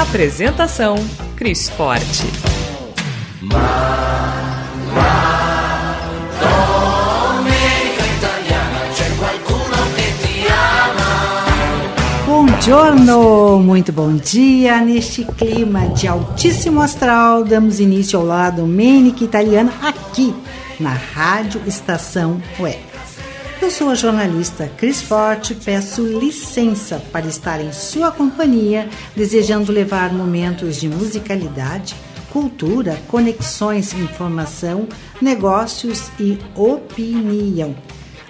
Apresentação: Cris Forte. Buongiorno, muito bom dia. Neste clima de altíssimo astral, damos início ao lado Menic Italiana aqui na Rádio Estação Web. Eu sou a jornalista Cris Forte, peço licença para estar em sua companhia, desejando levar momentos de musicalidade, cultura, conexões, informação, negócios e opinião.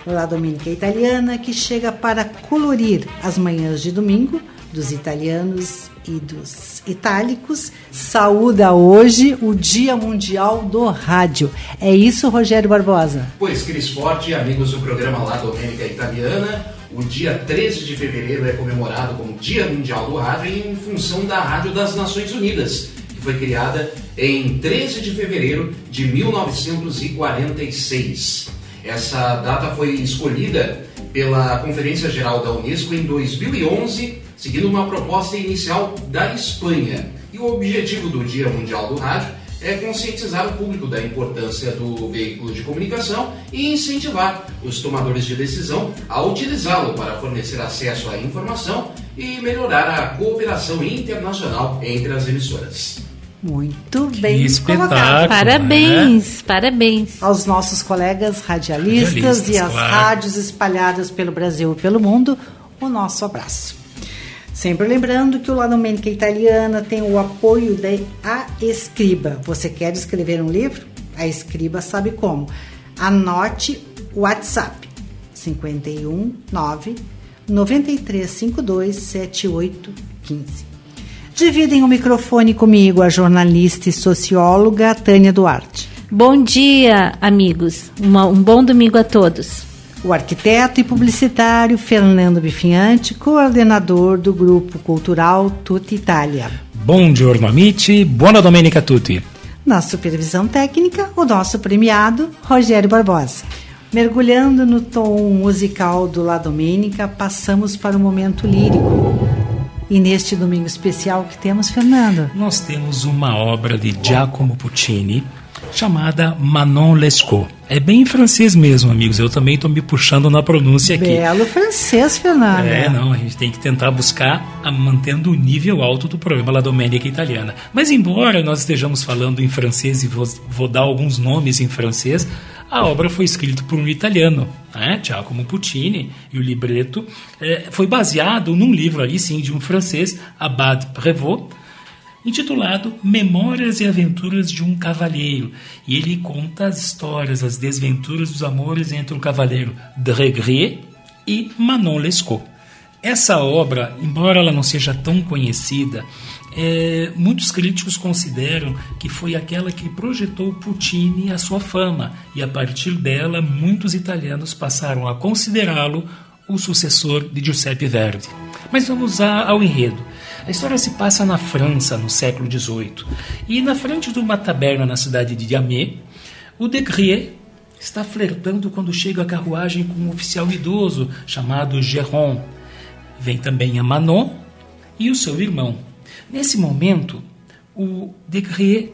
La Dominica Italiana, que chega para colorir as manhãs de domingo dos italianos e dos itálicos, saúda hoje o Dia Mundial do Rádio. É isso, Rogério Barbosa? Pois, Cris Forte, amigos do programa La Domenica Italiana, o dia 13 de fevereiro é comemorado como Dia Mundial do Rádio em função da Rádio das Nações Unidas, que foi criada em 13 de fevereiro de 1946. Essa data foi escolhida pela Conferência Geral da Unesco em 2011, seguindo uma proposta inicial da Espanha. E o objetivo do Dia Mundial do Rádio é conscientizar o público da importância do veículo de comunicação e incentivar os tomadores de decisão a utilizá-lo para fornecer acesso à informação e melhorar a cooperação internacional entre as emissoras. Muito bem colocado. Parabéns, né? parabéns. Aos nossos colegas radialistas, Radialistas, e às claro. rádios espalhadas pelo Brasil e pelo mundo, o nosso abraço. Sempre lembrando que o La Domenica Italiana tem o apoio da A Escriba. Você quer escrever um livro? A Escriba sabe como. Anote o WhatsApp 51 9 9352 7815. Dividem o microfone comigo a jornalista e socióloga Tânia Duarte. Bom dia, amigos. Um bom domingo a todos. O arquiteto e publicitário Fernando Bifinhante, coordenador do Grupo Cultural Tutti Italia. Buongiorno amici, buona domenica a tutti. Na supervisão técnica, o nosso premiado Rogério Barbosa. Mergulhando no tom musical do La Domenica, passamos para o momento lírico. E neste domingo especial que temos, Fernando? Nós temos uma obra de Giacomo Puccini chamada Manon Lescaut. É bem em francês mesmo, amigos. Eu também estou me puxando na pronúncia aqui. Belo francês, Fernando. É, não, a gente tem que tentar buscar a, mantendo o nível alto do programa La Domenica Italiana. Mas embora nós estejamos falando em francês e vou, vou dar alguns nomes em francês, a obra foi escrita por um italiano, né, Giacomo Puccini, e o libreto eh, foi baseado num livro ali sim de um francês, Abad Prévost, intitulado Memórias e Aventuras de um Cavalheiro. E ele conta as histórias, as desventuras dos amores entre o cavaleiro Dregrier e Manon Lescaut. Essa obra, embora ela não seja tão conhecida, é, muitos críticos consideram que foi aquela que projetou Puccini a sua fama, e a partir dela muitos italianos passaram a considerá-lo o sucessor de Giuseppe Verdi. Mas vamos ao enredo. A história se passa na França, no século XVIII, e na frente de uma taberna na cidade de Yamé, o Degrier está flertando quando chega a carruagem com um oficial idoso chamado Géron. Vem também a Manon e o seu irmão. Nesse momento, o Degrier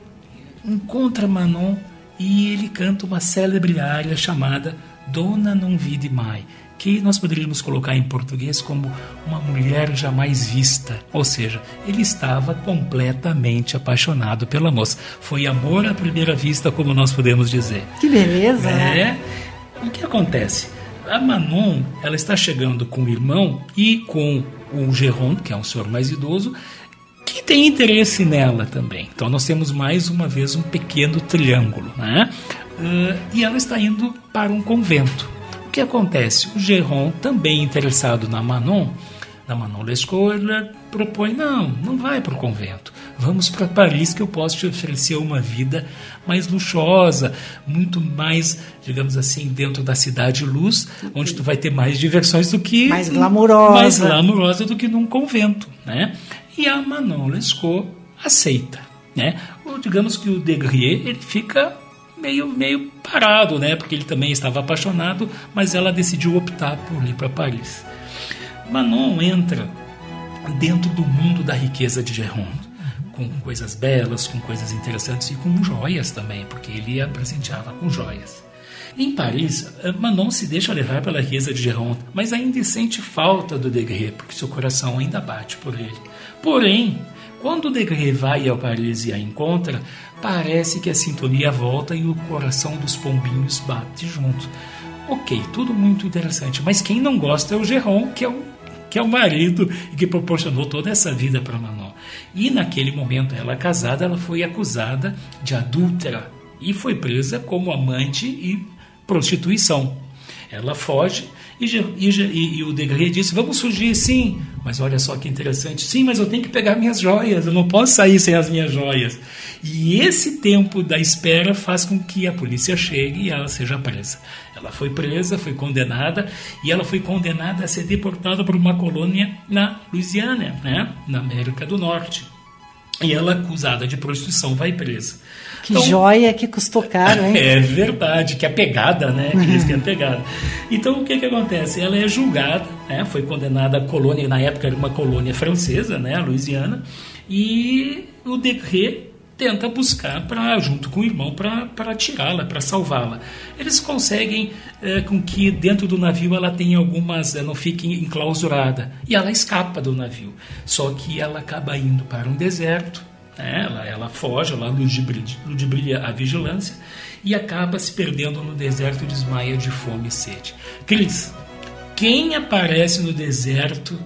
encontra Manon e ele canta uma célebre área chamada Dona Non Vide Mai, que nós poderíamos colocar em português como uma mulher jamais vista. Ou seja, ele estava completamente apaixonado pela moça. Foi amor à primeira vista, como nós podemos dizer. Que beleza, né? É. O que acontece? A Manon, ela está chegando com o irmão e com o Geron, que é um senhor mais idoso, que tem interesse nela também. Então nós temos mais uma vez um pequeno triângulo, né? Ah, e ela está indo para um convento. O que acontece? O Geron, também interessado na Manon, da Manon Lescaut, propõe: não, não vai para o convento. Vamos para Paris, que eu posso te oferecer uma vida mais luxuosa, muito mais, digamos assim, dentro da cidade luz, onde tu vai ter mais diversões do que. Mais glamurosa. Mais glamurosa do que num convento. Né? E a Manon Lescaut aceita. Né? Ou, digamos que o Degrier ele fica meio, meio parado, né? porque ele também estava apaixonado, mas ela decidiu optar por ir para Paris. Manon entra dentro do mundo da riqueza de Geronte, com coisas belas, com coisas interessantes e com joias também, porque ele a presenteava com joias. Em Paris, Manon se deixa levar pela riqueza de Geronte, mas ainda sente falta do Degré, porque seu coração ainda bate por ele. Porém, quando Paris e a encontra, parece que a sintonia volta e o coração dos pombinhos bate junto. Ok, tudo muito interessante, mas quem não gosta é o Geron, que é o, que é o marido e que proporcionou toda essa vida para Manon. E naquele momento, ela casada, ela foi acusada de adúltera e foi presa como amante e prostituição. Ela foge e, e, e, o Degré disse: Vamos fugir, sim. Mas olha só que interessante: sim, mas eu tenho que pegar minhas joias, eu não posso sair sem as minhas joias. E esse tempo da espera faz com que a polícia chegue e ela seja presa. Ela foi presa, foi condenada e ela foi condenada a ser deportada para uma colônia na Louisiana, né, na América do Norte. E ela, acusada de prostituição, vai presa. Que então, joia que custou caro, hein? É verdade, que é pegada, né? Que diz que é pegada. Então, o que que acontece? Ela é julgada, né? Foi condenada à colônia, na época era uma colônia francesa, né? A Louisiana. E o Degré tenta buscar para junto com o irmão para tirá-la, para salvá-la. Eles conseguem é, com que dentro do navio ela tenha algumas, não fique enclausurada e ela escapa do navio. Só que ela acaba indo para um deserto, né? ela, ela foge, ela ludibria a vigilância e acaba se perdendo no deserto e desmaia de fome e sede. Cris, quem aparece no deserto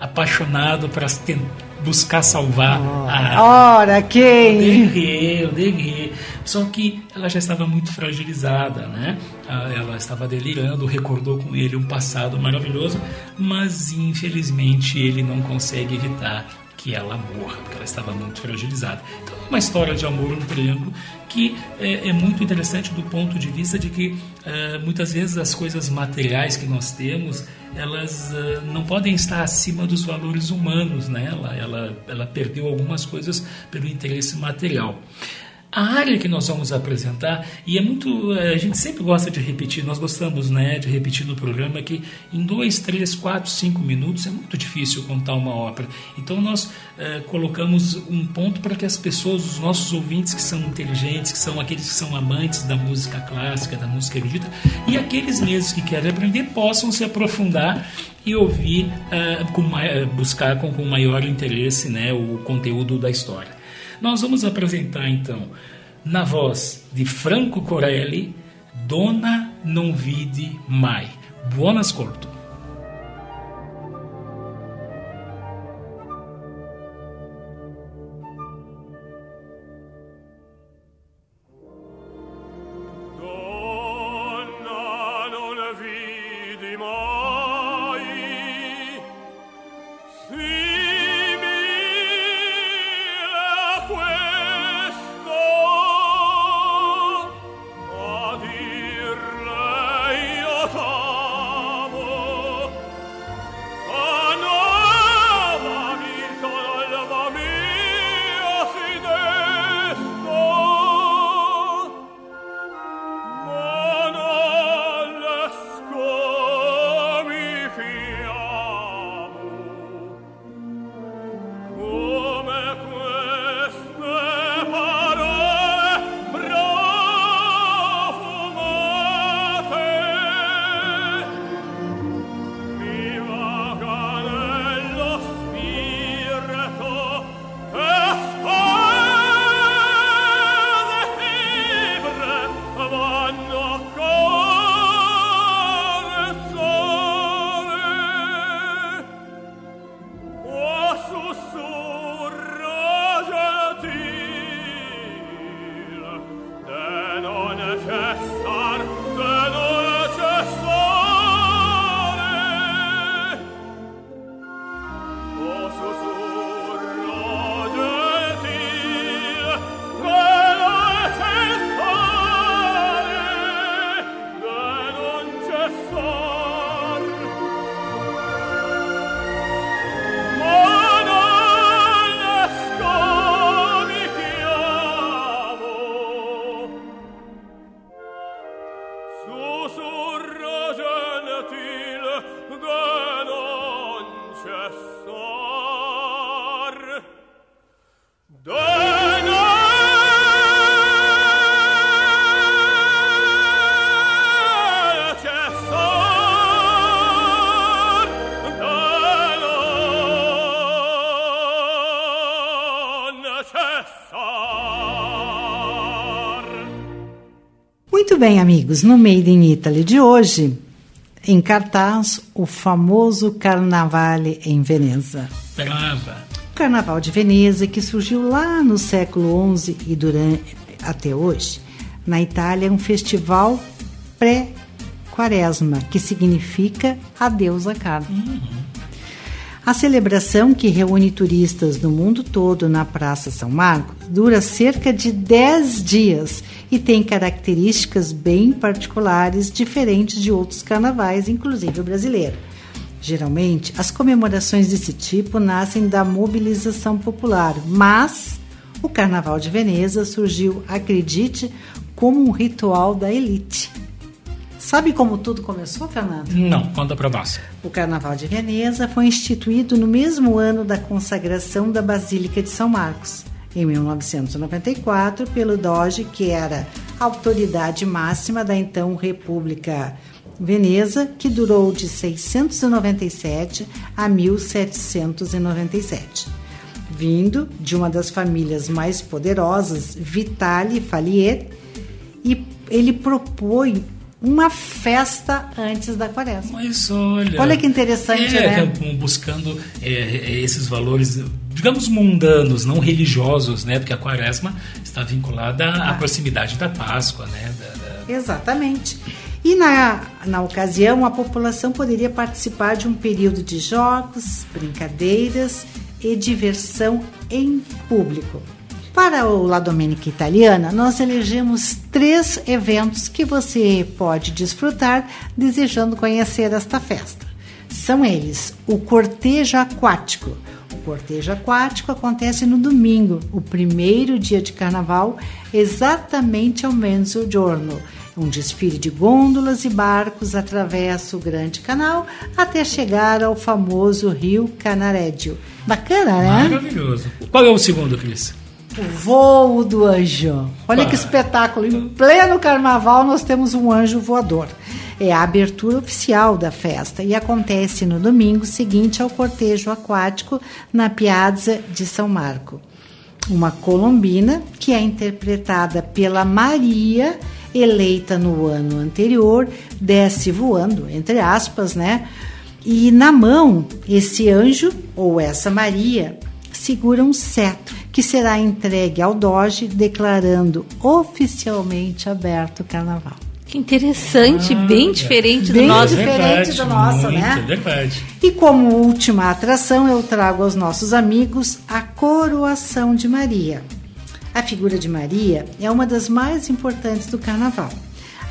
apaixonado para buscar salvar oh, a. Ora, quem? O Degué, o Degué. Só que ela já estava muito fragilizada, né? Ela estava delirando, recordou com ele um passado maravilhoso, mas infelizmente ele não consegue evitar que ela morra, porque ela estava muito fragilizada. Então, é uma história de amor no triângulo que é, é, muito interessante do ponto de vista de que é, muitas vezes as coisas materiais que nós temos elas uh, não podem estar acima dos valores humanos, né? Ela, ela, ela perdeu algumas coisas pelo interesse material. A área que nós vamos apresentar, e é muito. Eh, a gente sempre gosta de repetir, nós gostamos né, de repetir no programa que em dois, três, quatro, cinco minutos é muito difícil contar uma ópera. Então nós eh, colocamos um ponto para que as pessoas, os nossos ouvintes que são inteligentes, que são aqueles que são amantes da música clássica, da música erudita, e aqueles mesmos que querem aprender possam se aprofundar e ouvir, uh, com, buscar com, com maior interesse né, o conteúdo da história. Nós vamos apresentar então, na voz de Franco Corelli, Dona Non Vidi Mai. Buon ascolto. Bem, amigos, no Made in Italy de hoje, em cartaz, o famoso Carnavale em Veneza. Brava. O Carnaval de Veneza, que surgiu lá no século XI e durante até hoje, na Itália é um festival pré-quaresma, que significa adeus à carne. A celebração, que reúne turistas do mundo todo na Praça São Marcos, dura cerca de 10 dias e tem características bem particulares, diferentes de outros carnavais, inclusive o brasileiro. Geralmente, as comemorações desse tipo nascem da mobilização popular, mas o Carnaval de Veneza surgiu, acredite, como um ritual da elite. Sabe como tudo começou, Fernando? Não, conta pra nós. O Carnaval de Veneza foi instituído no mesmo ano da consagração da Basílica de São Marcos, em 1994, pelo Doge, que era a autoridade máxima da então República Veneza, que durou de 697 a 1797. Vindo de uma das famílias mais poderosas, Vitali Falier, e ele propõe uma festa antes da quaresma. Mas olha. Olha que interessante, é, né? Buscando é, esses valores, digamos, mundanos, não religiosos, né? Porque a quaresma está vinculada à Ah. proximidade da Páscoa, né? Da- da- Exatamente. E na, na ocasião, a população poderia participar de um período de jogos, brincadeiras e diversão em público. Para o La Domenica Italiana, nós elegemos três eventos que você pode desfrutar desejando conhecer esta festa. São eles o cortejo aquático. O cortejo aquático acontece no domingo, o primeiro dia de carnaval, exatamente ao mezzogiorno. Um desfile de gôndolas e barcos atravessa o grande canal até chegar ao famoso rio Canarédio. Bacana, né? Maravilhoso. Qual é o segundo, Cris? O voo do anjo. Olha que Ah. espetáculo! Em pleno carnaval, nós temos um anjo voador. É a abertura oficial da festa e acontece no domingo seguinte ao cortejo aquático na Piazza de São Marco. Uma colombina que é interpretada pela Maria, eleita no ano anterior, desce voando, entre aspas, né? E na mão, esse anjo ou essa Maria segura um cetro que será entregue ao Doge, declarando oficialmente aberto o carnaval. Que interessante, bem diferente Bem do nosso. diferente do nosso, muito, né? É verdade. E como última atração, eu trago aos nossos amigos a coroação de Maria. A figura de Maria é uma das mais importantes do carnaval.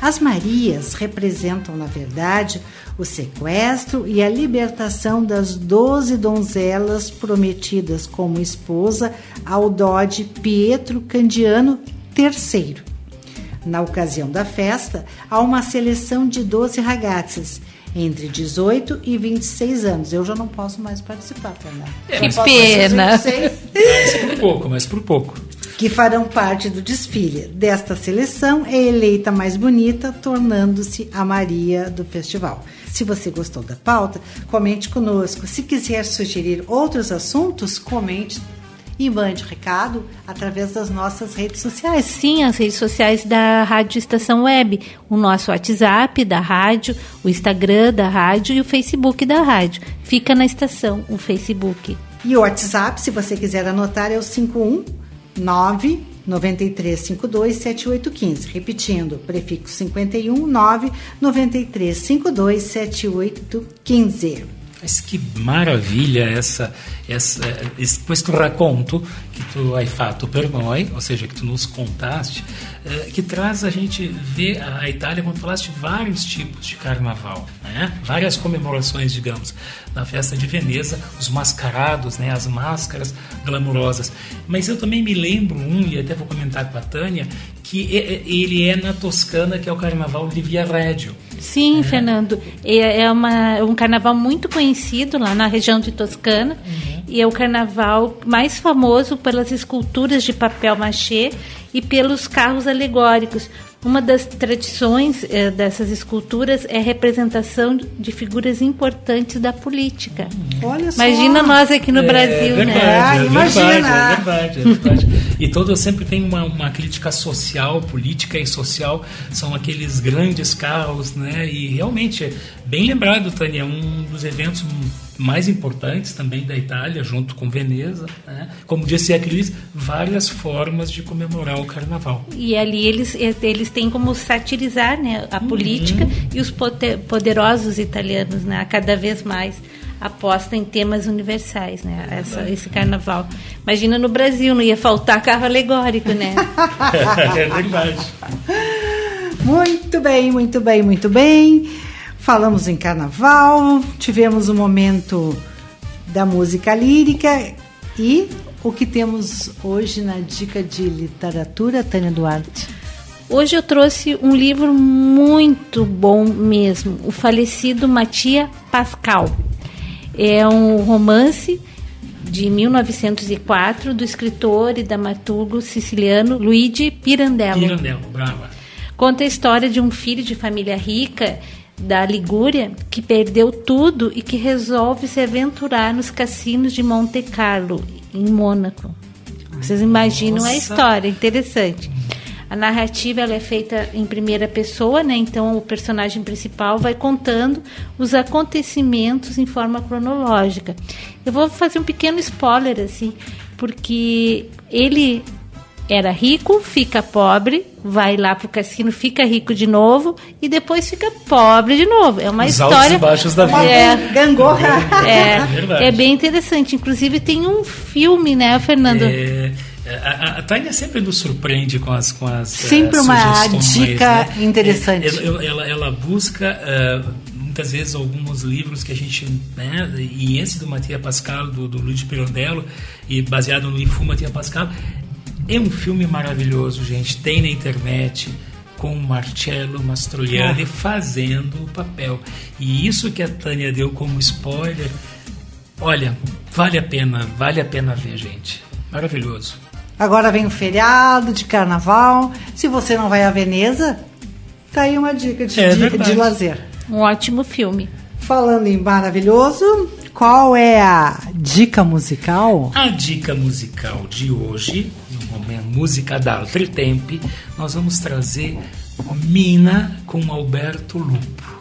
As Marias representam, na verdade, o sequestro e a libertação das doze donzelas prometidas como esposa ao Dode Pietro Candiano III. Na ocasião da festa, há uma seleção de 12 ragazzas entre 18 e 26 anos. Eu já não posso mais participar, Fernanda. É, os pena. 26 Mas por pouco, mas por pouco. Que farão parte do desfile. Desta seleção é eleita mais bonita, tornando-se a Maria do festival. Se você gostou da pauta, comente conosco. Se quiser sugerir outros assuntos, comente e mande recado através das nossas redes sociais. Sim, as redes sociais da Rádio Estação Web, o nosso WhatsApp da rádio, o Instagram da rádio e o Facebook da rádio. Fica na estação, o Facebook. E o WhatsApp, se você quiser anotar, é o 519 9352 7815. Repetindo, prefixo 51 9 9352 7815. Mas que maravilha essa, essa, esse, questo racconto que tu hai fatto per noi, ou seja, que tu nos contaste, eh, que traz a gente ver a Itália, como falaste, vários tipos de carnaval, né? várias comemorações, digamos, na festa de Veneza, os mascarados, né? as máscaras glamurosas. Mas eu também me lembro um, e até vou comentar com a Tânia, que ele é na Toscana, que é o carnaval de Viareggio. Sim, Fernando. É, é uma, é um carnaval muito conhecido lá na região de Toscana. E é o carnaval mais famoso pelas esculturas de papel machê e pelos carros alegóricos. Uma das tradições eh, dessas esculturas é a representação de figuras importantes da política. Olha só. Imagina nós aqui no Brasil, é né? verdade, Ah, é imagina. verdade, é verdade, é verdade. E todo sempre tem uma, uma crítica social, política e social, são aqueles grandes carros, né? E realmente, é bem lembrado, Tânia, um dos eventos mais importantes também da Itália, junto com Veneza, né? Como disse a Cris, várias formas de comemorar o carnaval. E ali eles, eles têm como satirizar né, a política e os poderosos italianos, né, cada vez mais apostam em temas universais, né, essa, esse carnaval. Imagina no Brasil, não ia faltar carro alegórico, né? é verdade. Muito bem, muito bem, muito bem. Falamos em carnaval, tivemos o momento da música lírica e o que temos hoje na dica de literatura, Tânia Duarte. Hoje eu trouxe um livro muito bom mesmo, O Falecido Matia Pascal. É um romance de 1904 do escritor e dramaturgo siciliano Luigi Pirandello. Pirandello, brava. Conta a história de um filho de família rica da Ligúria que perdeu tudo e que resolve se aventurar nos cassinos de Monte Carlo, em Mônaco. Vocês imaginam a Nossa. história, interessante. A narrativa ela é feita em primeira pessoa, né? Então o personagem principal vai contando os acontecimentos em forma cronológica. Eu vou fazer um pequeno spoiler assim, porque ele era rico, fica pobre, vai lá pro cassino, fica rico de novo e depois fica pobre de novo. É uma Os altos história e baixos da vida. Uma É. gangorra. é, verdade. é bem interessante. Inclusive tem um filme, né, Fernando? É, a, a- a Tânia sempre nos surpreende com as com as Sempre eh, uma dica né? interessante. É, Ela, ela- ela busca eh, muitas vezes alguns livros que a gente né, e esse do Mattia Pascal do, do Luigi Pirandello e baseado no Ifu Mattia Pascal é um filme maravilhoso gente tem na internet com o Marcello Mastroianni fazendo o papel e isso que a Tânia deu como spoiler olha vale a pena vale a pena ver gente maravilhoso Agora vem o feriado de carnaval. Se você não vai a Veneza, tá aí uma dica de, É de- de lazer. Um ótimo filme. Falando em maravilhoso, qual é a dica musical? A dica musical de hoje, Música d'Altri Tempi, nós vamos trazer Mina com Alberto Lupo.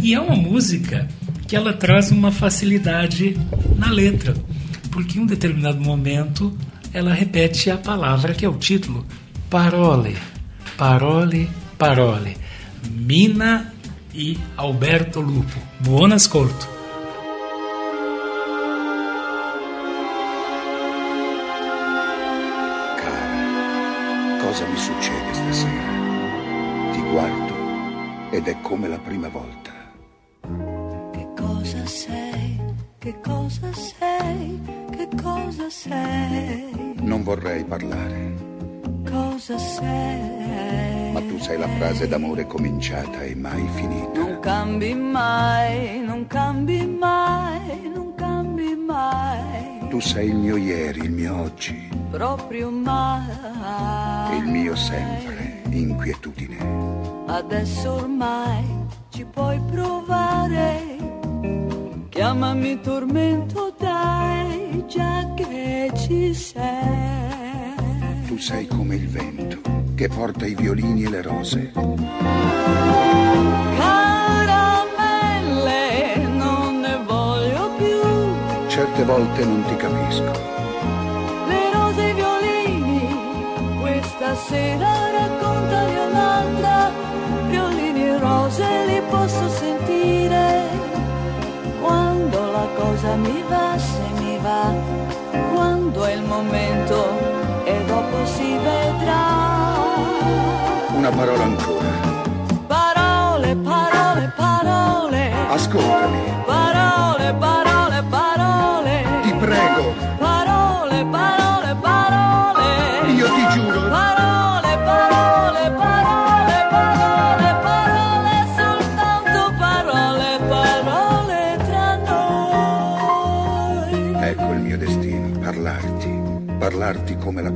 E é uma música que ela traz uma facilidade na letra, porque em um determinado momento ela repete a palavra que é o título, parole, parole, parole. Mina e Alberto Lupo. Buon ascolto. Cosa mi succede stasera? Ti guardo ed è come la prima volta. Che cosa sei? Che cosa sei? Che cosa sei? Non vorrei parlare, Cosa sei? ma tu sei la frase d'amore cominciata e mai finita. Non cambi mai, non cambi mai, non cambi mai, Tu sei il mio ieri, il mio oggi, proprio mai. il mio sempre, inquietudine. Adesso ormai ci puoi provare. Chiamami tormento, dai, già che ci sei. Tu sei come il vento che porta i violini e le rose. Caramelle, Certe volte non ti capisco, Le rose e i violini, questa sera raccontali un'altra. Violini e rose li posso sentire. Quando la cosa mi va, se mi va, quando è il momento e dopo si vedrà. una parola ancora. Parole, parole, parole, Ascoltami, parole, parole, parole.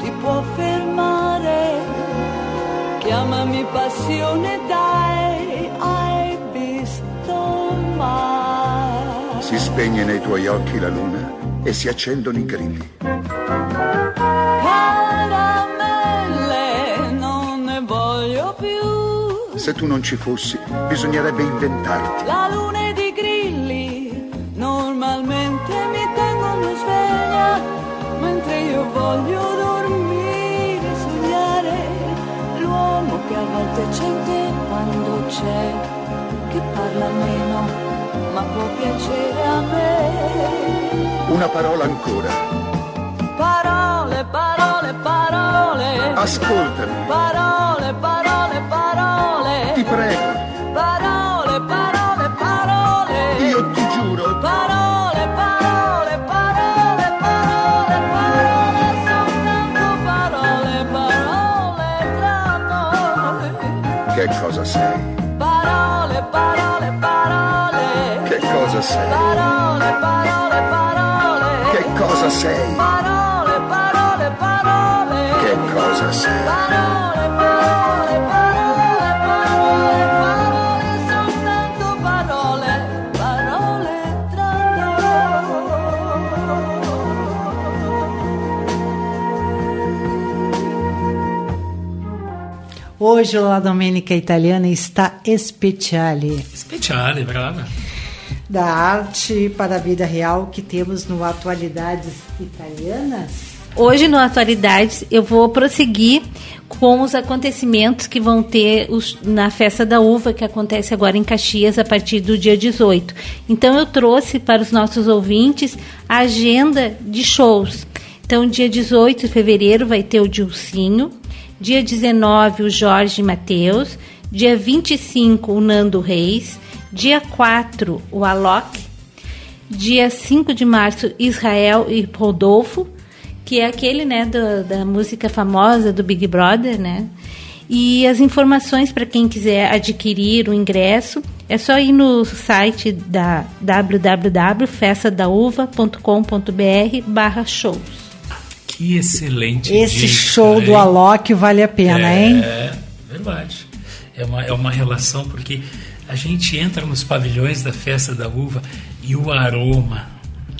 ti può fermare. Chiamami passione, dai, hai visto mai. Si spegne nei tuoi occhi la luna e si accendono i grilli. Caramelle, non ne voglio più. Se tu non ci fossi, bisognerebbe inventarti. La luna ed i grilli normalmente mi tengono sveglia, mentre io voglio c'è quando c'è, che parla meno, ma può piacere a me. Una parola ancora. Parole, parole, parole. Ascoltami, parole, parole. Che cosa sei? Parole, parole, parole. Che cosa sei? Parole, parole, parole. Che cosa sei? Parole, parole, parole. Che cosa sei? Parole, parole, Hoje a Domenica Italiana está especiale. Speciale, brava. Da arte para a vida real que temos no Atualidades Italianas. Hoje, no Atualidades, eu vou prosseguir com os acontecimentos que vão ter os- na Festa da Uva, que acontece agora em Caxias a partir do dia 18. Então, eu trouxe para os nossos ouvintes a agenda de shows. Então, dia 18 de fevereiro vai ter o Dilcinho, dia 19 o Jorge Mateus, dia 25 o Nando Reis, dia 4 o Alok, dia 5 de março Israel e Rodolfo, que é aquele, né, do- da música famosa do Big Brother, né? E as informações para quem quiser adquirir o ingresso é só ir no site da www.festadauva.com.br barra shows. Que excelente Esse dica, show do hein? Alok vale a pena, hein? É, verdade. É uma, é uma relação, porque a gente entra nos pavilhões da festa da uva e o aroma,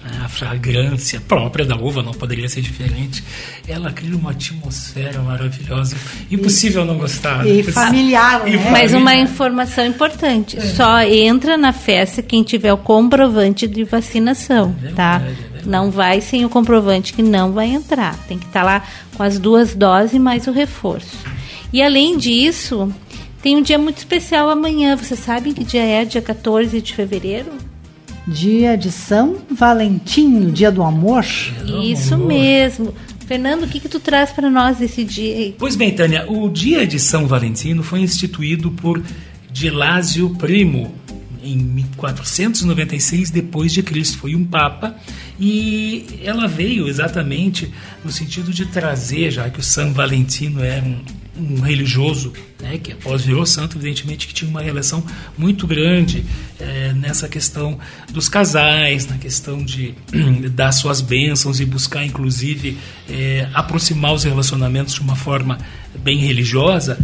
né, a fragrância própria da uva, não poderia ser diferente, ela cria uma atmosfera maravilhosa. Impossível não gostar. E né? familiar, E né? Mas uma informação importante: só entra na festa quem tiver o comprovante de vacinação, tá? verdade, é verdade. Não vai sem o comprovante que não vai entrar. Tem que estar lá com as duas doses mais o reforço. E além disso, tem um dia muito especial amanhã. Vocês sabem que dia é? Dia 14 de fevereiro? Dia de São Valentim, dia do amor. Isso amor. mesmo. Fernando, o que, que tu traz para nós esse dia aí? Pois bem, Tânia, o dia de São Valentino foi instituído por Gelásio Primo em 496 depois de Cristo. Foi um papa e ela veio exatamente no sentido de trazer, já que o São Valentino era um, um religioso, né, que após virou santo, evidentemente que tinha uma relação muito grande eh, nessa questão dos casais, na questão de dar suas bênçãos e buscar, inclusive, eh, aproximar os relacionamentos de uma forma bem religiosa.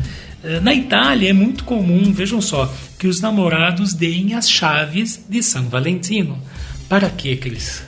Eh, Na Itália é muito comum, vejam só, que os namorados deem as chaves de São Valentino. Para quê, Cris?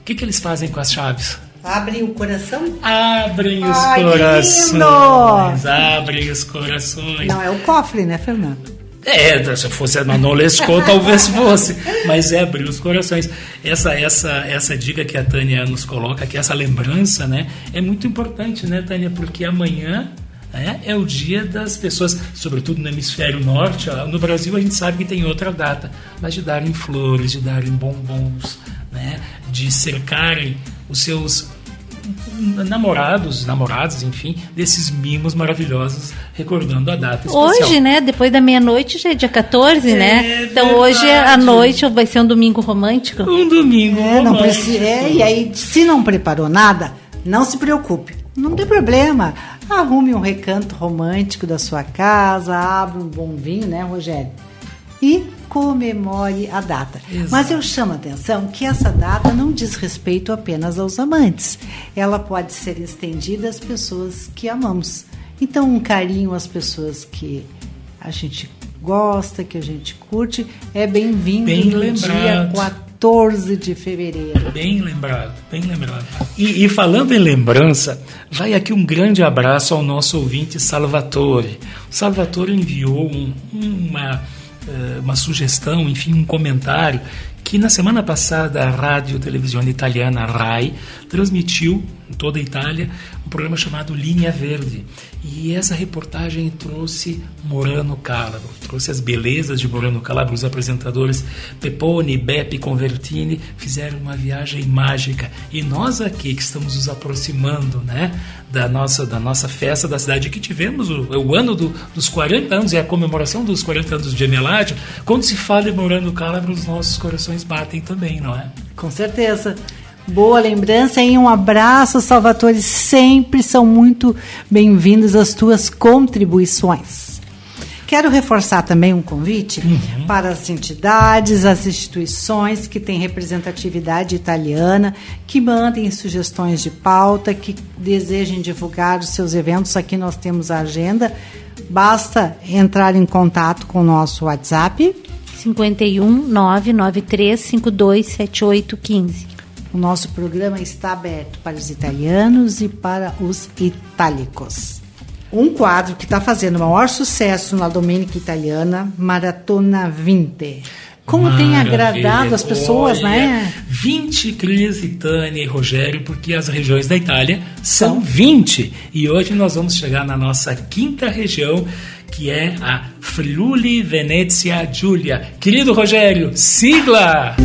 O que, que eles fazem com as chaves? Abre o coração? Abrem os Ai, que corações. Abrem os corações. Não, é o cofre, né, Fernando? É, se fosse a Manolesco, talvez fosse, mas é abrir os corações. Essa, essa, essa dica que a Tânia nos coloca, que essa lembrança, né, é muito importante, né, Tânia, porque amanhã né, é o dia das pessoas, sobretudo no hemisfério norte. ó, No Brasil a gente sabe que tem outra data, mas de darem flores, de darem bombons, né, de cercarem os seus namorados, namoradas, enfim, desses mimos maravilhosos, recordando a data especial. Hoje, né? Depois da meia-noite já é dia 14, É né? Então verdade. hoje à noite vai ser um domingo romântico. Um domingo. É, não romântico. precisa, é, e aí, se não preparou nada, não se preocupe. Não tem problema. Arrume um recanto romântico da sua casa, abra um bom vinho, né, Rogério? E comemore a data. Exato. Mas eu chamo a atenção que essa data não diz respeito apenas aos amantes. Ela pode ser estendida às pessoas que amamos. Então, um carinho às pessoas que a gente gosta, que a gente curte, é bem-vindo Bem no lembrado. dia 14 de fevereiro. Bem lembrado, bem lembrado. E, e falando em lembrança, vai aqui um grande abraço ao nosso ouvinte Salvatore. O Salvatore enviou um- uma, eh, uma sugestão, enfim, um comentário que na semana passada a rádio televisão italiana RAI transmitiu em toda a Itália um programa chamado Linha Verde. E essa reportagem trouxe Morano Calabro, trouxe as belezas de Morano Calabro. Os apresentadores Pepone, Beppe Convertini fizeram uma viagem mágica. E nós aqui que estamos nos aproximando né, da, nossa, da nossa festa da cidade, que tivemos o, o ano do- dos 40 anos, e a comemoração dos 40 anos de Gemeládio, quando se fala em Morano Calabro, os nossos corações batem também, não é? Com certeza. Boa lembrança e um abraço, Salvatore. Sempre são muito bem-vindas as tuas contribuições. Quero reforçar também um convite para as entidades, as instituições que têm representatividade italiana, que mandem sugestões de pauta, que desejem divulgar os seus eventos. Aqui nós temos a agenda. Basta entrar em contato com o nosso WhatsApp 51 993 52 7815. O nosso programa está aberto para os italianos e para os itálicos. Um quadro que está fazendo o maior sucesso na Domênica Italiana, Maratona 20. Como tem Maravilha. agradado as pessoas, Olha, né? 20 Cris, e Tânia e Rogério, porque as regiões da Itália são São. 20. E hoje nós vamos chegar na nossa quinta região, que é a Friuli Venezia Giulia. Querido Rogério, sigla!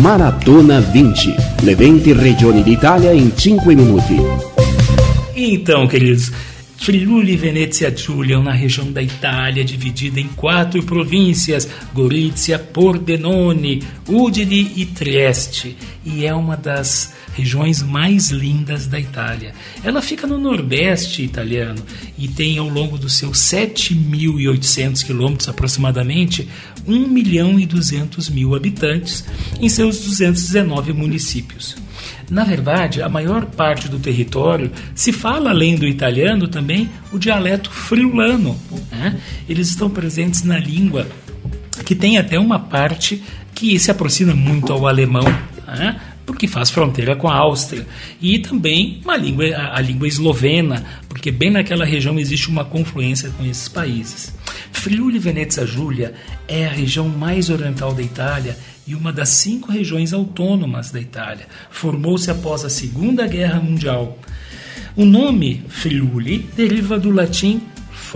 Maratona 20. Le 20 regioni d'Italia in 5 minuti. Então, queridos, Friuli Venezia Giulia uma região da Itália dividida em quatro províncias: Gorizia, Pordenone, Udine e Trieste, e é uma das regiões mais lindas da Itália. Ela fica no nordeste italiano e tem ao longo dos seus 7.800 quilômetros aproximadamente 1 milhão e 200 mil habitantes em seus 219 municípios. Na verdade, a maior parte do território se fala, além do italiano, também o dialeto friulano. né? Eles estão presentes na língua que tem até uma parte que se aproxima muito ao alemão, né? porque faz fronteira com a Áustria. E também uma língua, a, a língua eslovena, porque bem naquela região existe uma confluência com esses países. Friuli Venezia Giulia é a região mais oriental da Itália e uma das cinco regiões autônomas da Itália. Formou-se após a Segunda Guerra Mundial. O nome Friuli deriva do latim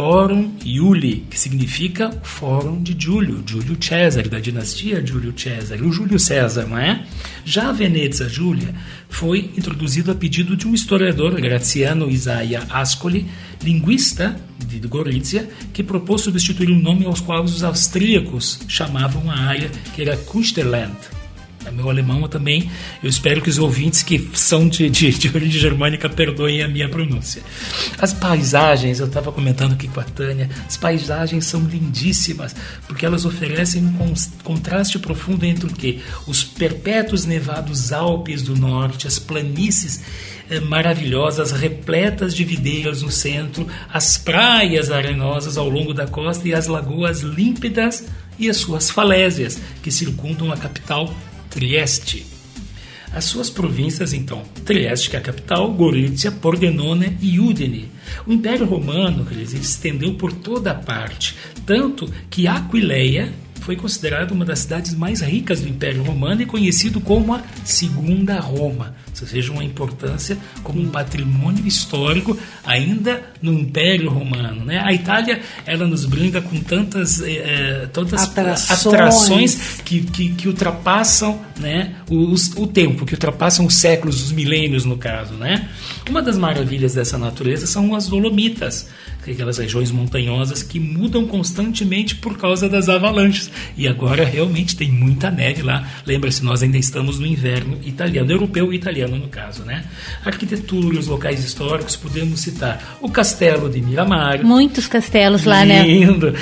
Forum Iuli, que significa Fórum de Júlio, Júlio César, da dinastia Júlio César, o Júlio César, não é? Já a Venezia Giulia foi introduzido a pedido de um historiador, Graziano Isaia Ascoli, linguista de Gorizia, que propôs substituir um nome aos quais os austríacos chamavam a área, que era Kusterland. É meu alemão também. Eu espero que os ouvintes que são de, de, de origem germânica perdoem a minha pronúncia. As paisagens, eu estava comentando aqui com a Tânia, as paisagens são lindíssimas, porque elas oferecem um contraste profundo entre o quê? Os perpétuos nevados Alpes do norte, as planícies eh, maravilhosas, repletas de videiras no centro, as praias arenosas ao longo da costa e as lagoas límpidas e as suas falésias que circundam a capital Trieste. As suas províncias, então, Trieste, que é a capital, Gorizia, Pordenone e Udine. O Império Romano, quer dizer, estendeu por toda a parte, tanto que Aquileia, foi considerado uma das cidades mais ricas do Império Romano e conhecido como a Segunda Roma. Ou seja, uma importância como um patrimônio histórico ainda no Império Romano. Né? A Itália ela nos brinda com tantas, eh, tantas Atrações. atrações que, que, que ultrapassam né, os- o tempo, que ultrapassam os séculos, os milênios no caso. Né? Uma das maravilhas dessa natureza são as Dolomitas, é aquelas regiões montanhosas que mudam constantemente por causa das avalanches. E agora realmente tem muita neve lá. Lembra-se, nós ainda estamos no inverno italiano, europeu e italiano no caso. Né? Arquitetura, os locais históricos, podemos citar o Castelo de Miramar, Muitos castelos lá, né? Lindo.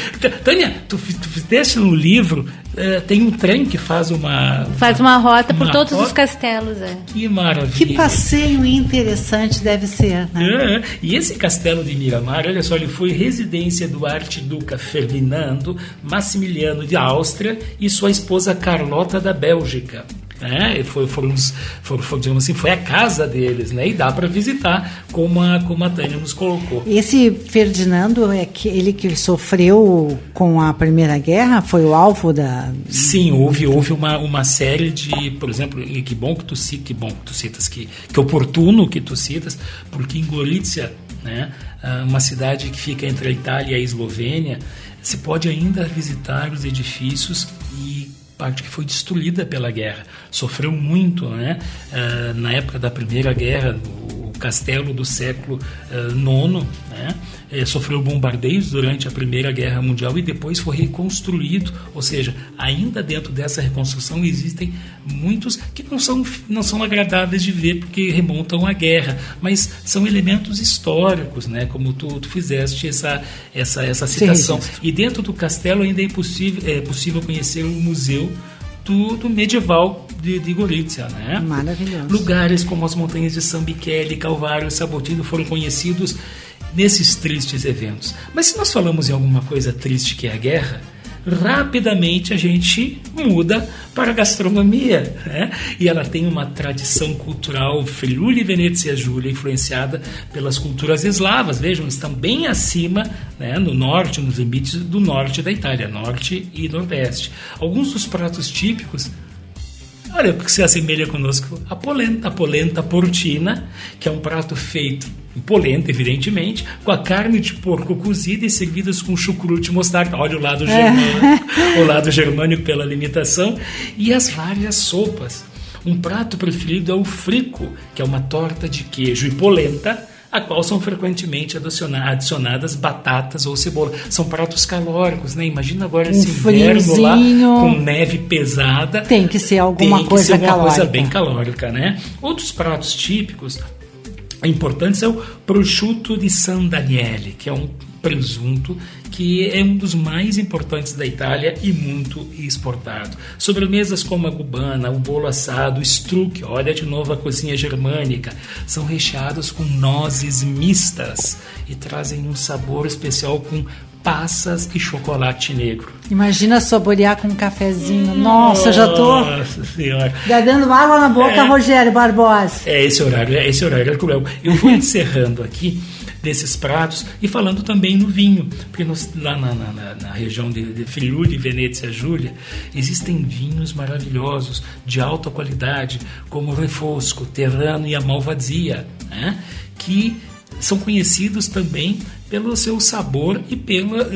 Tânia, tu, tu fizeste no livro, eh, tem um trem que faz uma. Faz uma rota por Uma todos os rota? castelos, é. Que maravilha. Que passeio interessante deve ser, né? É, e esse castelo de Miramar, olha só, ele foi residência do arquiduca Ferdinando Massimiliano de Áustria e sua esposa Carlota da Bélgica. É, e foi, foram, foram, foram, digamos assim, foi a casa deles, né? E dá para visitar, como a, como a Tânia nos colocou. Esse Ferdinando é que ele que sofreu com a Primeira Guerra, foi o alvo da. Sim, houve, houve uma, uma série de, por exemplo, e que bom que tu citas, que bom que tu citas, que, que oportuno que tu citas, porque em Gorizia, né, ah, uma cidade que fica entre a Itália e a Eslovênia, se pode ainda visitar os edifícios parte que foi destruída pela guerra. Sofreu muito, né? Ah, na época da Primeira Guerra, o castelo do século IX, né? eh, sofreu bombardeios durante a Primeira Guerra Mundial e depois foi reconstruído, ou seja, ainda dentro dessa reconstrução existem muitos que não são, não são agradáveis de ver porque remontam à guerra, mas são elementos históricos, né? como tu, tu fizeste essa, essa, essa citação. E dentro do castelo ainda é possível, é possível conhecer o museu do, do medieval de, de Gorizia, né? Maravilhoso. Lugares como as montanhas de São Michele, Calvário e Sabotino foram conhecidos nesses tristes eventos. Mas se nós falamos em alguma coisa triste que é a guerra, rapidamente a gente muda para a gastronomia. Né? E ela tem uma tradição cultural Friuli Venezia Giulia, influenciada pelas culturas eslavas. Vejam, estão bem acima, né, no norte, nos limites do norte da Itália, norte e nordeste. Alguns dos pratos típicos Olha, porque se assemelha conosco a polenta, a polenta portina, que é um prato feito em polenta, evidentemente, com a carne de porco cozida e servidas com chucrute mostarda. Olha o lado germânico, o lado germânico pela limitação, e as várias sopas. Um prato preferido é o frico, que é uma torta de queijo e polenta, a qual são frequentemente adiciona- adicionadas batatas ou cebola. São pratos calóricos, né? Imagina agora Um esse inverno lá com neve pesada. Tem que ser alguma Tem que coisa ser uma calórica. coisa bem calórica, né? Outros pratos típicos importantes é o prosciutto di San Daniele, que é um presunto que é um dos mais importantes da Itália e muito exportado. Sobremesas como a cubana, o bolo assado, o struck, olha de novo a cozinha germânica, são recheados com nozes mistas e trazem um sabor especial com passas e chocolate negro. Imagina saborear com um cafezinho. Nossa, eu já tô Nossa senhora. já dando água na boca, É. Rogério Barbosa. É esse horário, é esse horário é cruel. Eu vou encerrando aqui desses pratos e falando também no vinho, porque lá na, na- na- região de, de Friuli, Venezia Giulia, existem vinhos maravilhosos de alta qualidade, como o Refosco, Terrano e a Malvasia, né? que são conhecidos também pelo seu sabor e pela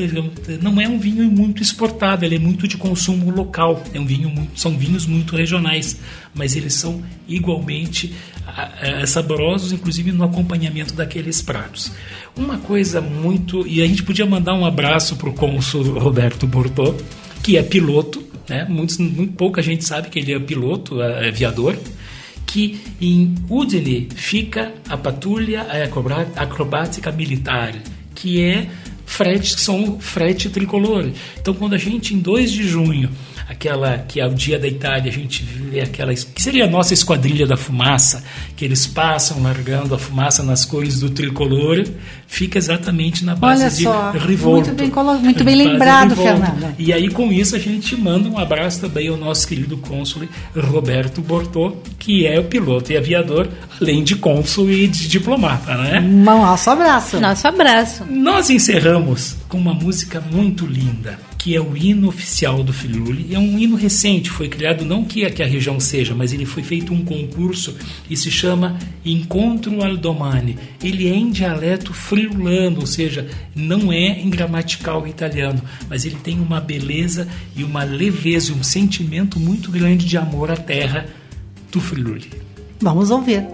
não é um vinho muito exportado, ele é muito de consumo local, é um vinho muito, são vinhos muito regionais, mas eles são igualmente ah, ah, saborosos, inclusive no acompanhamento daqueles pratos. Uma coisa muito e a gente podia mandar um abraço para o cônsul Roberto Bortô, que é piloto, né? Muitos, muito pouca gente sabe que ele é piloto, é aviador que em Udine fica a patrulha acrobá- acrobática militar, que é frete, que são frete tricolor. Então, quando a gente, em 2 de junho, aquela que é o dia da Itália, a gente vê aquela que seria a nossa esquadrilha da fumaça, que eles passam largando a fumaça nas cores do tricolor, fica exatamente na base Olha de só, Rivolto. muito bem colo- muito bem lembrado. Fernanda. E aí, com isso, a gente manda um abraço também ao nosso querido cônsul Roberto Bortô, que é o piloto e aviador, além de cônsul e de diplomata, né? Nosso abraço. Nosso abraço. Nós encerramos com uma música muito linda, que é o hino oficial do Friuli. É um hino recente, foi criado não que a, que a região seja, mas ele foi feito um concurso e se chama Encontro al Domani. Ele é em dialeto friulano, ou seja, não é em gramatical italiano, mas ele tem uma beleza e uma leveza, um sentimento muito grande de amor à terra do Friuli. Vamos ouvir.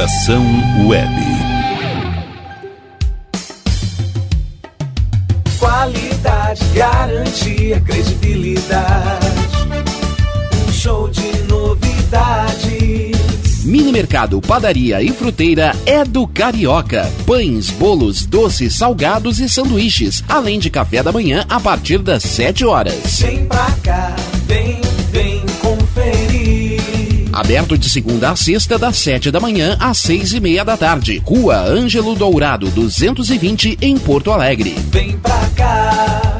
Estação Web. Qualidade, garantia, credibilidade. Um show de novidades. Mini Mercado, Padaria e Fruteira é do Carioca. Pães, bolos, doces, salgados e sanduíches, além de café da manhã a partir das 7 horas. Vem pra cá, Aberto de segunda a sexta, das 7 da manhã às 6 e meia da tarde. Rua Ângelo Dourado, 220, em Porto Alegre. Vem pra cá.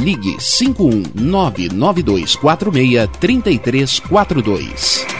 ligue 51992463342.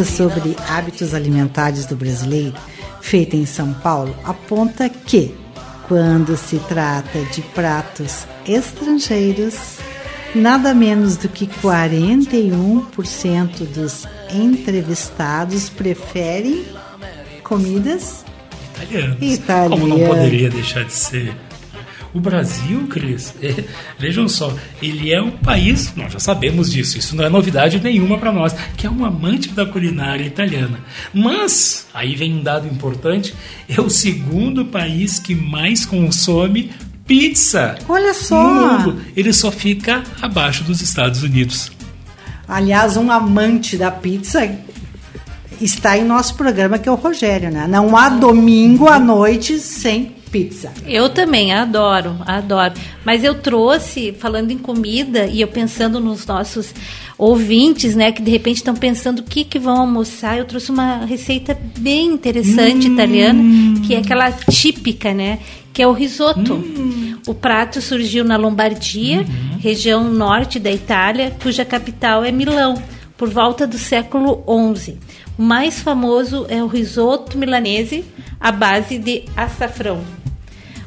Pesquisa sobre hábitos alimentares do brasileiro, feita em São Paulo, aponta que, quando se trata de pratos estrangeiros, nada menos do que 41% dos entrevistados preferem comidas Italianos. Italiano. Como não poderia deixar de ser. O Brasil, Cris, é, vejam só, ele é um país, nós já sabemos disso, isso não é novidade nenhuma para nós, que é um amante da culinária italiana. Mas, aí vem um dado importante, é o segundo país que mais consome pizza. Olha só. No mundo. Ele só fica abaixo dos Estados Unidos. Aliás, um amante da pizza está em nosso programa, que é o Rogério, né? Não há domingo à noite sem pizza. Eu também adoro, adoro. Mas eu trouxe, falando em comida, e eu pensando nos nossos ouvintes, né, que de repente estão pensando o que, que vão almoçar, eu trouxe uma receita bem interessante italiana, que é aquela típica, né, que é o risoto. O prato surgiu na Lombardia, região norte da Itália, cuja capital é Milão, por volta do século XI. O mais famoso é o risoto milanese, à base de açafrão.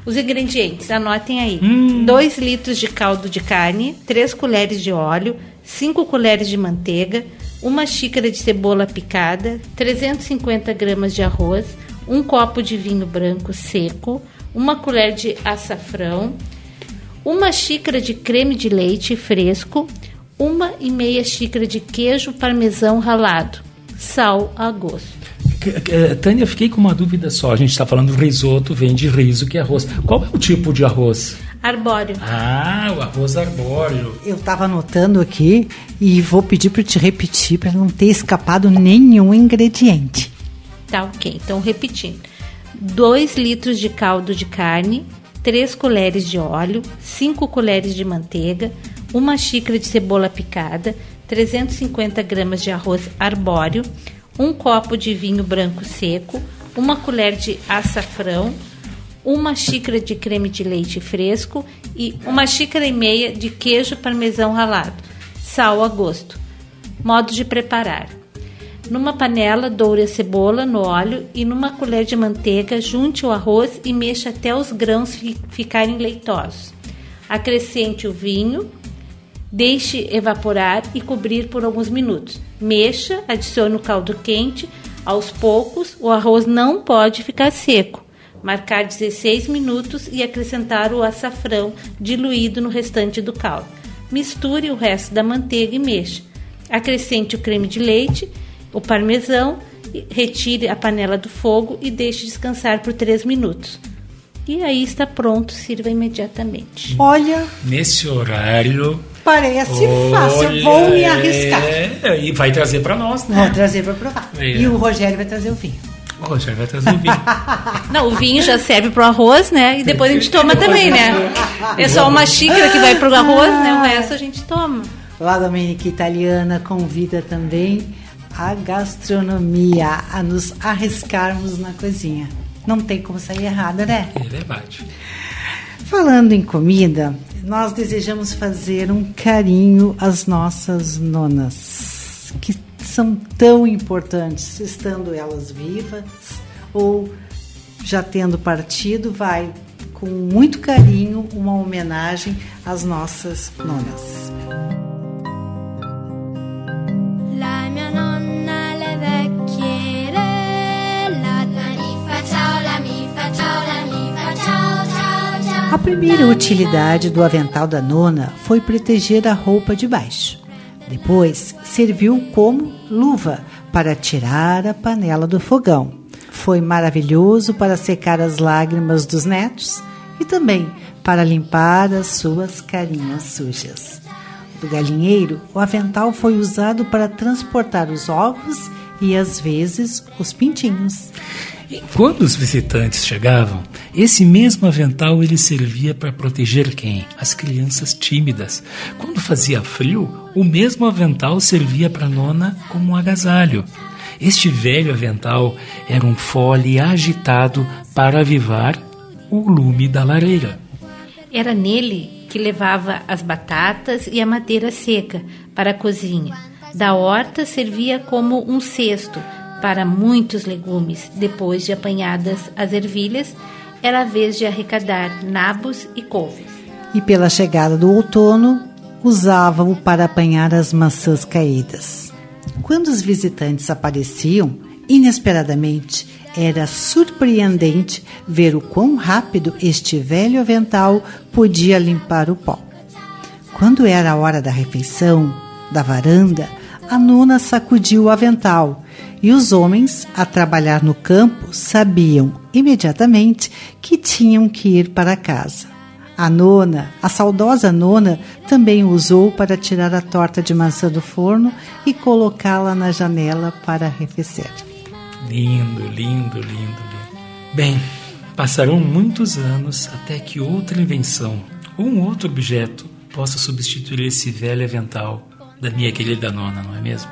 Os ingredientes, anotem aí: 2 litros de caldo de carne, 3 colheres de óleo, 5 colheres de manteiga, uma xícara de cebola picada, 350 gramas de arroz, um copo de vinho branco seco, uma colher de açafrão, uma xícara de creme de leite fresco, uma e meia xícara de queijo parmesão ralado, sal a gosto. Tânia, fiquei com uma dúvida só. A gente está falando risoto, vem de riso, que é arroz. Qual é o tipo de arroz? Arbóreo. Ah, o arroz arbóreo. Eu estava anotando aqui e vou pedir para te repetir para não ter escapado nenhum ingrediente. Tá ok. Então, repetindo: 2 litros de caldo de carne, 3 colheres de óleo, 5 colheres de manteiga, uma xícara de cebola picada, 350 gramas de arroz arbóreo, um copo de vinho branco seco, uma colher de açafrão, uma xícara de creme de leite fresco e uma xícara e meia de queijo parmesão ralado, sal a gosto. Modo de preparar: numa panela, doure a cebola no óleo e numa colher de manteiga, junte o arroz e mexa até os grãos fi- ficarem leitosos. Acrescente o vinho, deixe evaporar e cobrir por alguns minutos. Mexa, adicione o caldo quente. Aos poucos, o arroz não pode ficar seco. Marcar 16 minutos e acrescentar o açafrão diluído no restante do caldo. Misture o resto da manteiga e mexa. Acrescente o creme de leite, o parmesão, e retire a panela do fogo e deixe descansar por 3 minutos. E aí está pronto, sirva imediatamente. Olha, Nesse horário. Parece fácil. olha, Vou me arriscar. é, e vai trazer para nós, né? Vou trazer para provar. É. E o Rogério vai trazer o vinho. O Rogério vai trazer o vinho. Não, o vinho já serve pro arroz, né? E depois a gente toma também, né? É só uma xícara que vai pro arroz, né? O resto a gente toma. Lá Domenica Italiana convida também a gastronomia a nos arriscarmos na cozinha. Não tem como sair errado, né? É verdade. Falando em comida, nós desejamos fazer um carinho às nossas nonas, que são tão importantes, estando elas vivas ou já tendo partido, vai com muito carinho uma homenagem às nossas nonas. Primeira utilidade do avental da nona foi proteger a roupa de baixo. Depois, serviu como luva para tirar a panela do fogão. Foi maravilhoso para secar as lágrimas dos netos e também para limpar as suas carinhas sujas. Do galinheiro, o avental foi usado para transportar os ovos e às vezes os pintinhos. Quando os visitantes chegavam, esse mesmo avental ele servia para proteger quem? As crianças tímidas. Quando fazia frio, o mesmo avental servia para a nona como um agasalho. Este velho avental era um fole agitado para avivar o lume da lareira. Era nele que levava as batatas e a madeira seca para a cozinha. Da horta servia como um cesto para muitos legumes. Depois de apanhadas as ervilhas, era a vez de arrecadar nabos e couves. E pela chegada do outono, usava-o para apanhar as maçãs caídas. Quando os visitantes apareciam, inesperadamente, era surpreendente ver o quão rápido este velho avental podia limpar o pó. Quando era a hora da refeição, da varanda, a nona sacudiu o avental e os homens, a trabalhar no campo, sabiam imediatamente que tinham que ir para casa. A nona, a saudosa nona, também usou para tirar a torta de maçã do forno e colocá-la na janela para arrefecer. Lindo, lindo, lindo, lindo. Bem, passarão muitos anos até que outra invenção ou um outro objeto possa substituir esse velho avental da minha querida nona, não é mesmo?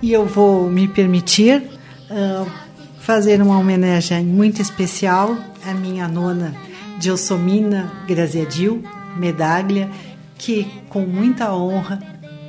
E eu vou me permitir uh, fazer uma homenagem muito especial à minha nona Gelsomina Graziadil Medaglia, que com muita honra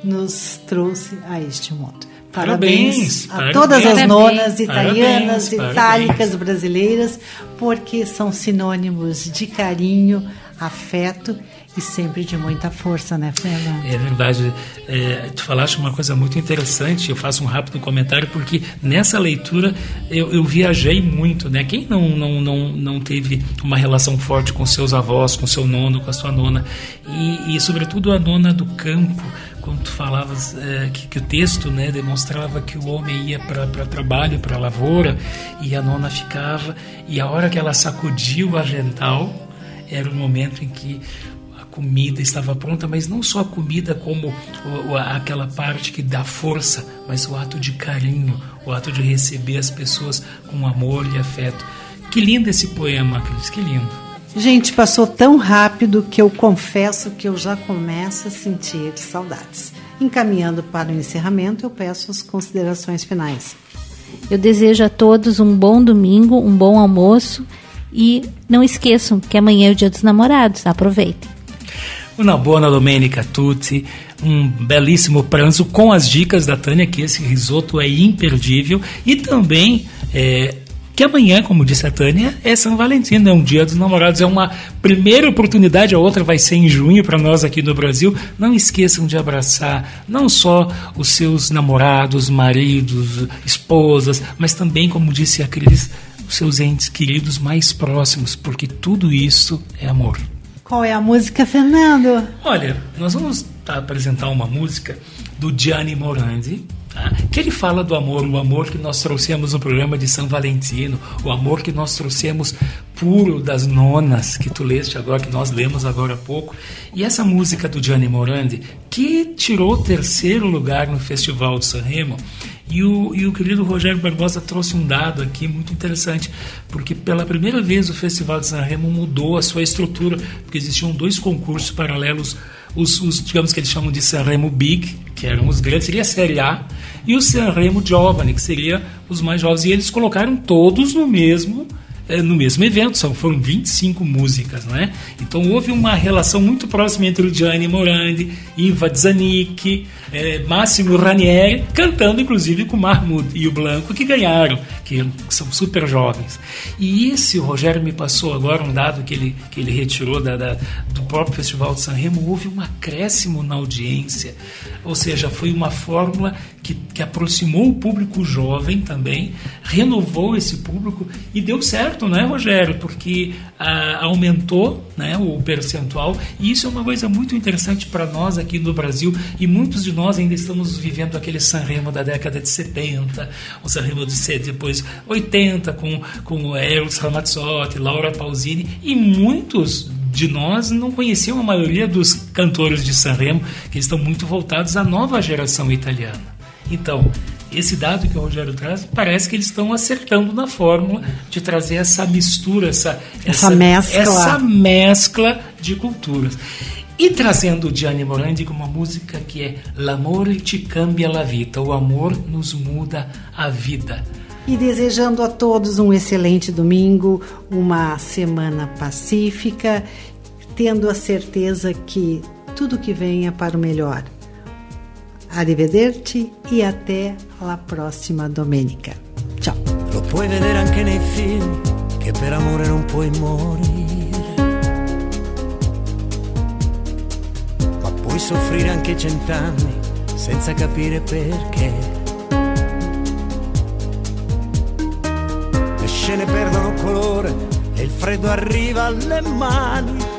nos trouxe a este mundo. Parabéns, Parabéns, a parabéns. todas as nonas italianas, parabéns. itálicas, brasileiras, porque são sinônimos de carinho, afeto e sempre de muita força, né, Fernanda? É verdade. É, tu falaste uma coisa muito interessante. Eu faço um rápido comentário porque nessa leitura eu, eu viajei muito, né? Quem não, não, não, não teve uma relação forte com seus avós, com seu nono, com a sua nona e, e sobretudo a nona do campo quando tu falavas é, que, que, o texto né, demonstrava que o homem ia para trabalho, para lavoura, e a nona ficava, e a hora que ela sacudiu o avental, era o momento em que comida estava pronta, mas não só a comida como aquela parte que dá força, mas o ato de carinho, o ato de receber as pessoas com amor e afeto. Que lindo esse poema, Cris, que lindo. Gente, passou tão rápido que eu confesso que eu já começo a sentir saudades. Encaminhando para o encerramento, eu peço as considerações finais. Eu desejo a todos um bom domingo, um bom almoço e não esqueçam que amanhã é o Dia dos Namorados. Aproveitem. Una buona domenica a tutti, um belíssimo pranzo com as dicas da Tânia, que esse risoto é imperdível e também é, que amanhã, como disse a Tânia, é São Valentino, é um dia dos namorados, é uma primeira oportunidade, a outra vai ser em junho para nós aqui no Brasil. Não esqueçam de abraçar não só os seus namorados, maridos, esposas, mas também, como disse a Cris, os seus entes queridos mais próximos, porque tudo isso é amor. Qual é a música, Fernando? Olha, nós vamos apresentar uma música do Gianni Morandi, Tá? que ele fala do amor, o amor que nós trouxemos no programa de São Valentino, o amor que nós trouxemos puro das nonas que tu leste agora, que nós lemos agora há pouco. E essa música do Gianni Morandi, que tirou o terceiro lugar no Festival de Sanremo, e o, e o querido Rogério Barbosa trouxe um dado aqui muito interessante, porque pela primeira vez o Festival de Sanremo mudou a sua estrutura, porque existiam dois concursos paralelos os, os, digamos que eles chamam de Sanremo Big, que eram os grandes, seria a Série A, e o Sanremo Giovane, que seria os mais jovens. E eles colocaram todos no mesmo no mesmo evento, são, foram 25 músicas, não é? Então houve uma relação muito próxima entre o Gianni Morandi, Iva Zanicchi, é, Máximo Ranieri, cantando inclusive com o Mahmoud e o Blanco, que ganharam, que são super jovens. E esse, o Rogério me passou agora um dado que ele, que ele retirou da, da do próprio Festival de Sanremo, houve um acréscimo na audiência, ou seja, foi uma fórmula que, que aproximou o público jovem também, renovou esse público e deu certo certo, não é, Rogério? Porque ah, aumentou né, o percentual e isso é uma coisa muito interessante para nós aqui no Brasil e muitos de nós ainda estamos vivendo aquele Sanremo da década de 70, o Sanremo de depois 80 com, com Eros Ramazzotti, Laura Pausini e muitos de nós não conheciam a maioria dos cantores de Sanremo que estão muito voltados à nova geração italiana. Então, esse dado que o Rogério traz, parece que eles estão acertando na fórmula de trazer essa mistura, essa, essa, essa mescla. essa mescla de culturas. E trazendo Gianni Morandi com uma música que é L'amore ci cambia la vita, o amor nos muda a vida. E desejando a todos um excelente domingo, uma semana pacífica, tendo a certeza que tudo que venha para o melhor. Arrivederci e até la prossima domenica. Ciao. Lo puoi vedere anche nei film che per amore non puoi morire. Ma puoi soffrire anche cent'anni senza capire perché. Le scene perdono colore e il freddo arriva alle mani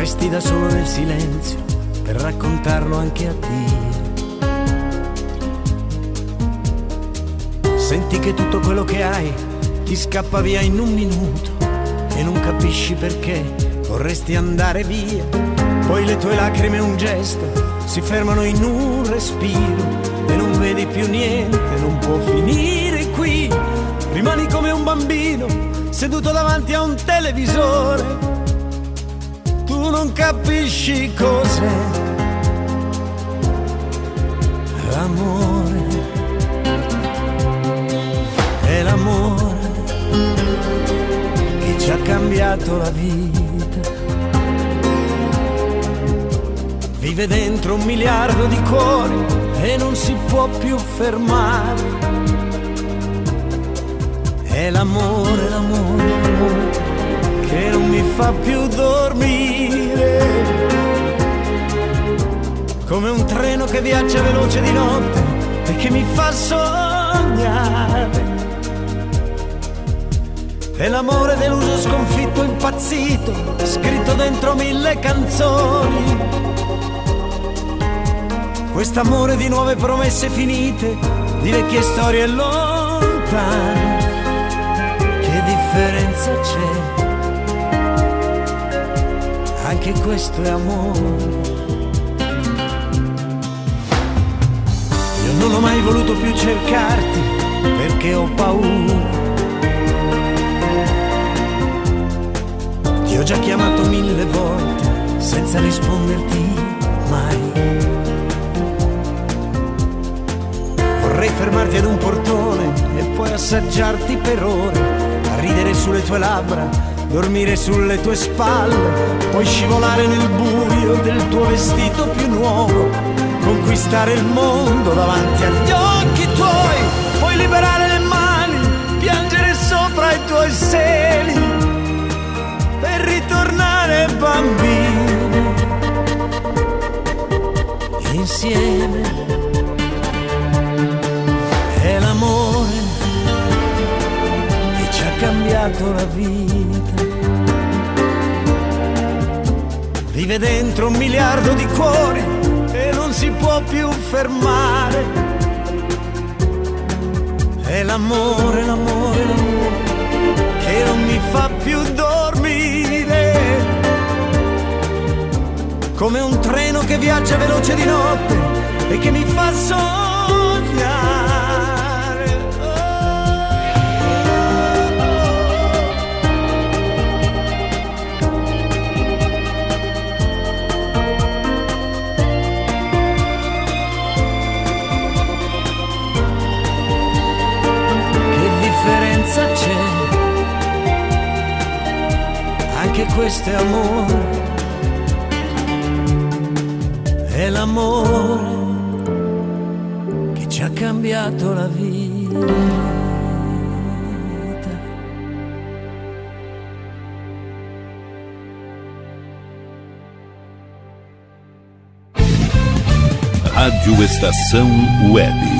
Resti da solo nel silenzio per raccontarlo anche a Dio. Senti che tutto quello che hai ti scappa via in un minuto e non capisci perché vorresti andare via. Poi le tue lacrime un gesto si fermano in un respiro e non vedi più niente, non può finire qui. Rimani come un bambino seduto davanti a un televisore non capisci cos'è l'amore. È l'amore che ci ha cambiato la vita. Vive dentro un miliardo di cuori e non si può più fermare. È l'amore, l'amore, l'amore che non mi fa più dormire. Come un treno che viaggia veloce di notte e che mi fa sognare. È l'amore deluso, sconfitto, impazzito, scritto dentro mille canzoni. Quest'amore di nuove promesse finite, di vecchie storie lontane. Che differenza c'è? Anche questo è amore. Io non ho mai voluto più cercarti perché ho paura. Ti ho già chiamato mille volte senza risponderti mai. Vorrei fermarti ad un portone e poi assaggiarti per ore, a ridere sulle tue labbra dormire sulle tue spalle, poi scivolare nel buio del tuo vestito più nuovo, conquistare il mondo davanti agli occhi tuoi, poi liberare le mani, piangere sopra i tuoi seni, per ritornare bambini insieme. Cambiato la vita vive dentro un miliardo di cuori e non si può più fermare. È l'amore, l'amore, l'amore che non mi fa più dormire. Come un treno che viaggia veloce di notte e che mi fa sognare. Questo amore, è l'amore che ci ha cambiato la vita. Rádio Estação Web.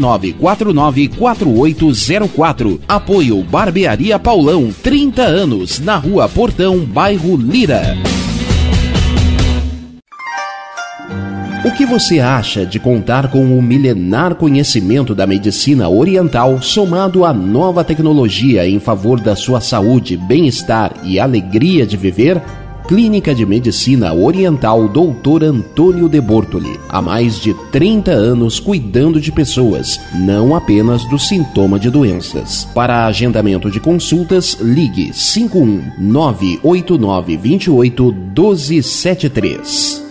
51999494804. Apoio Barbearia Paulão, 30 anos, na Rua Portão, bairro Lira. O que você acha de contar com o milenar conhecimento da medicina oriental somado à nova tecnologia em favor da sua saúde, bem-estar e alegria de viver? Clínica de Medicina Oriental Dr. Antônio de Bortoli. Há mais de 30 anos cuidando de pessoas, não apenas do sintoma de doenças. Para agendamento de consultas, ligue 51 989 28 1273.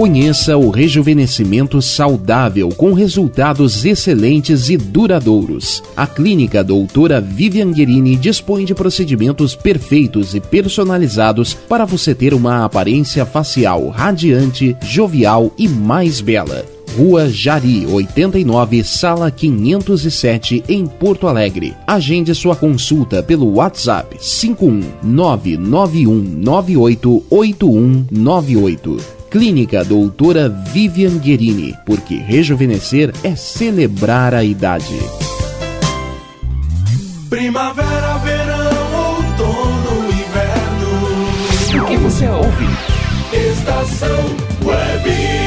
Conheça o rejuvenescimento saudável com resultados excelentes e duradouros. A clínica Doutora Vivian Guerini dispõe de procedimentos perfeitos e personalizados para você ter uma aparência facial radiante, jovial e mais bela. Rua Jari, 89, sala 507, em Porto Alegre. Agende sua consulta pelo WhatsApp 51991988198. Clínica Doutora Vivian Guerini, porque rejuvenescer é celebrar a idade. Primavera, verão, outono, inverno. O que você ouve? Estação Web.